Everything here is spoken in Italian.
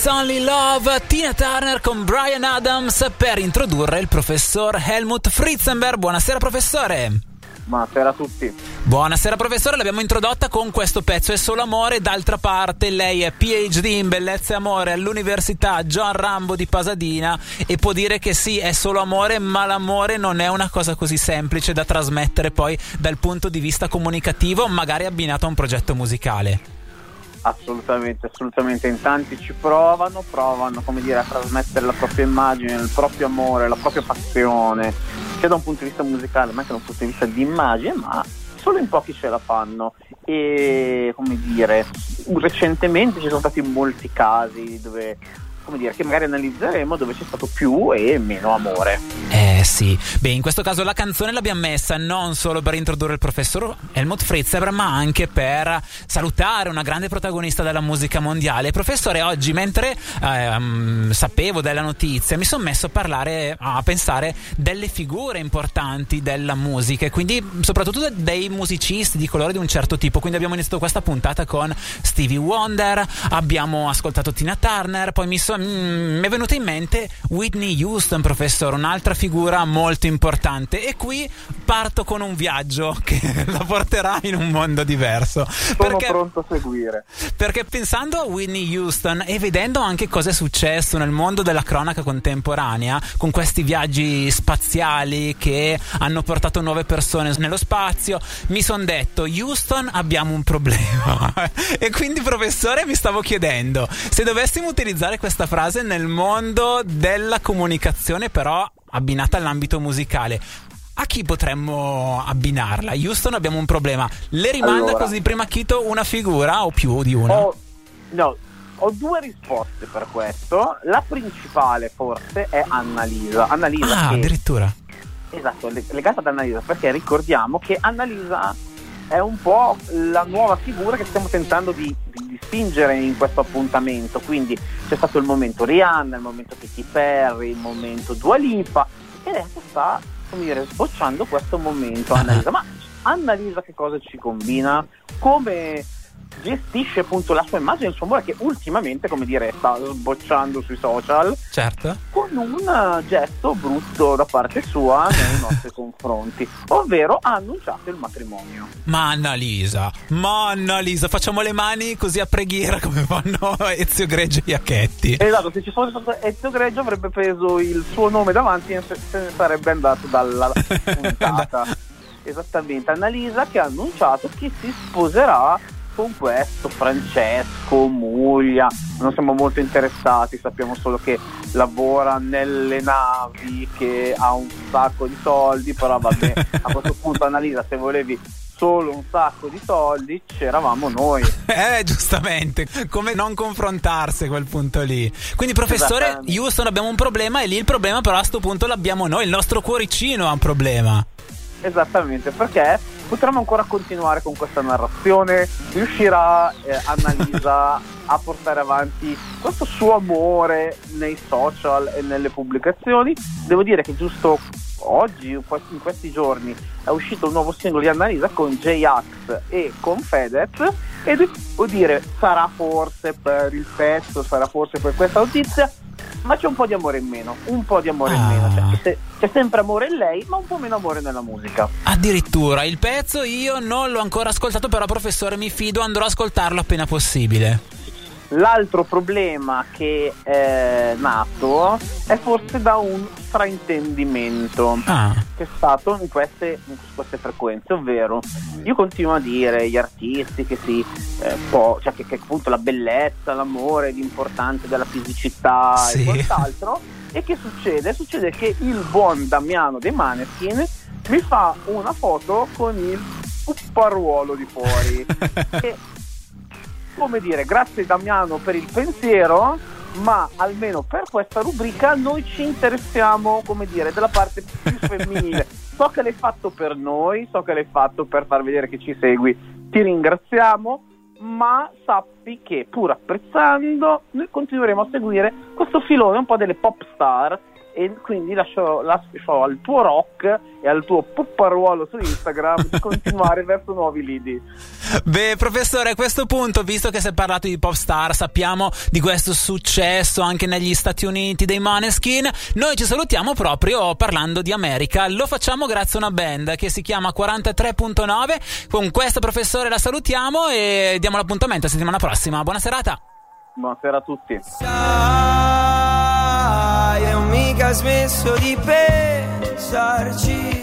It's Only Love, Tina Turner con Brian Adams per introdurre il professor Helmut Fritzenberg. Buonasera professore. Buonasera a tutti. Buonasera professore, l'abbiamo introdotta con questo pezzo È solo amore, d'altra parte lei è PhD in bellezza e amore all'Università John Rambo di Pasadena e può dire che sì, è solo amore, ma l'amore non è una cosa così semplice da trasmettere poi dal punto di vista comunicativo, magari abbinato a un progetto musicale. Assolutamente, assolutamente. In tanti ci provano, provano come dire, a trasmettere la propria immagine, il proprio amore, la propria passione, sia da un punto di vista musicale, ma anche da un punto di vista di immagine, ma solo in pochi ce la fanno. E come dire, recentemente ci sono stati molti casi dove come dire, che magari analizzeremo dove c'è stato più e meno amore. Eh sì, beh in questo caso la canzone l'abbiamo messa non solo per introdurre il professor Helmut Fritzeber ma anche per salutare una grande protagonista della musica mondiale. Professore, oggi mentre eh, sapevo della notizia mi sono messo a parlare, a pensare delle figure importanti della musica e quindi soprattutto dei musicisti di colore di un certo tipo. Quindi abbiamo iniziato questa puntata con Stevie Wonder, abbiamo ascoltato Tina Turner, poi mi sono mm, mi è venuta in mente Whitney Houston, professore, un'altra figura molto importante. E qui parto con un viaggio che la porterà in un mondo diverso. Sono perché, pronto a seguire. Perché pensando a Whitney Houston e vedendo anche cosa è successo nel mondo della cronaca contemporanea, con questi viaggi spaziali che hanno portato nuove persone nello spazio, mi sono detto, Houston abbiamo un problema. e quindi, professore, mi stavo chiedendo, se dovessimo utilizzare questa frase nel mondo della comunicazione, però abbinata all'ambito musicale. A chi potremmo abbinarla? Houston abbiamo un problema. Le rimanda Allora. così di prima acchito una figura o più di una? Ho, no, ho due risposte per questo. La principale forse è Annalisa. Annalisa ah, che, addirittura. esatto, le- legata ad Annalisa, perché ricordiamo che Annalisa è un po' la nuova figura che stiamo tentando di spingere in questo appuntamento. Quindi c'è stato il momento Rihanna, il momento Katy Perry, il momento Dua Lipa e adesso sta, come dire, sbocciando questo momento Ah. Annalisa. Ma Annalisa che cosa ci combina? Come gestisce appunto la sua immagine, il suo amore che ultimamente, come dire, sta sbocciando sui social Certo. con un eh, gesto brutto da parte sua nei nostri confronti, ovvero ha annunciato il matrimonio. Ma Annalisa, ma Annalisa, facciamo le mani così a preghiera come fanno Ezio Greggio e Iacchetti. Esatto, se ci fosse stato Ezio Greggio avrebbe preso il suo nome davanti e se ne sarebbe andato dalla puntata. Esattamente, Annalisa che ha annunciato che si sposerà con questo Francesco Muglia. Non siamo molto interessati, sappiamo solo che lavora nelle navi, che ha un sacco di soldi, però vabbè, a questo punto Annalisa se volevi solo un sacco di soldi c'eravamo noi. Eh, giustamente, come non confrontarsi a quel punto lì. Quindi, professore. Houston abbiamo un problema e lì il problema però a sto punto l'abbiamo noi, il nostro cuoricino ha un problema. Esattamente, perché potremmo ancora continuare con questa narrazione, riuscirà eh, Annalisa a portare avanti questo suo amore nei social e nelle pubblicazioni. Devo dire che giusto oggi, in questi giorni, è uscito un nuovo singolo di Annalisa con J-Ax e con Fedez. E devo dire, sarà forse per il pezzo, sarà forse per questa notizia, ma c'è un po' di amore in meno, un po' di amore in Ah. meno, cioè, c'è, c'è sempre amore in lei, ma un po' meno amore nella musica. Addirittura, il pezzo io non l'ho ancora ascoltato, però, professore, mi fido, andrò ad ascoltarlo appena possibile. L'altro problema che è nato è forse da un fraintendimento Ah, che è stato in queste, in queste frequenze, ovvero io continuo a dire agli artisti che si eh, può, cioè che, che appunto la bellezza, l'amore, l'importanza della fisicità Sì. e quant'altro. E che succede? Succede che il buon Damiano dei Maneskin mi fa una foto con il pupparuolo di fuori. e, come dire, grazie Damiano per il pensiero, ma almeno per questa rubrica noi ci interessiamo, come dire, della parte più femminile. So che l'hai fatto per noi, so che l'hai fatto per far vedere che ci segui, ti ringraziamo, ma sappi che pur apprezzando noi continueremo a seguire questo filone un po' delle pop star e quindi lascio, lascio al tuo rock e al tuo pupparuolo su Instagram di continuare verso nuovi lidi. Beh, professore, a questo punto, visto che si è parlato di pop star, sappiamo di questo successo anche negli Stati Uniti dei Maneskin, noi ci salutiamo proprio parlando di America. Lo facciamo grazie a una band che si chiama 43.9. Con questo professore la salutiamo e diamo l'appuntamento la settimana prossima. Buona serata. Buonasera a tutti. Sai, ho mica smesso di pensarci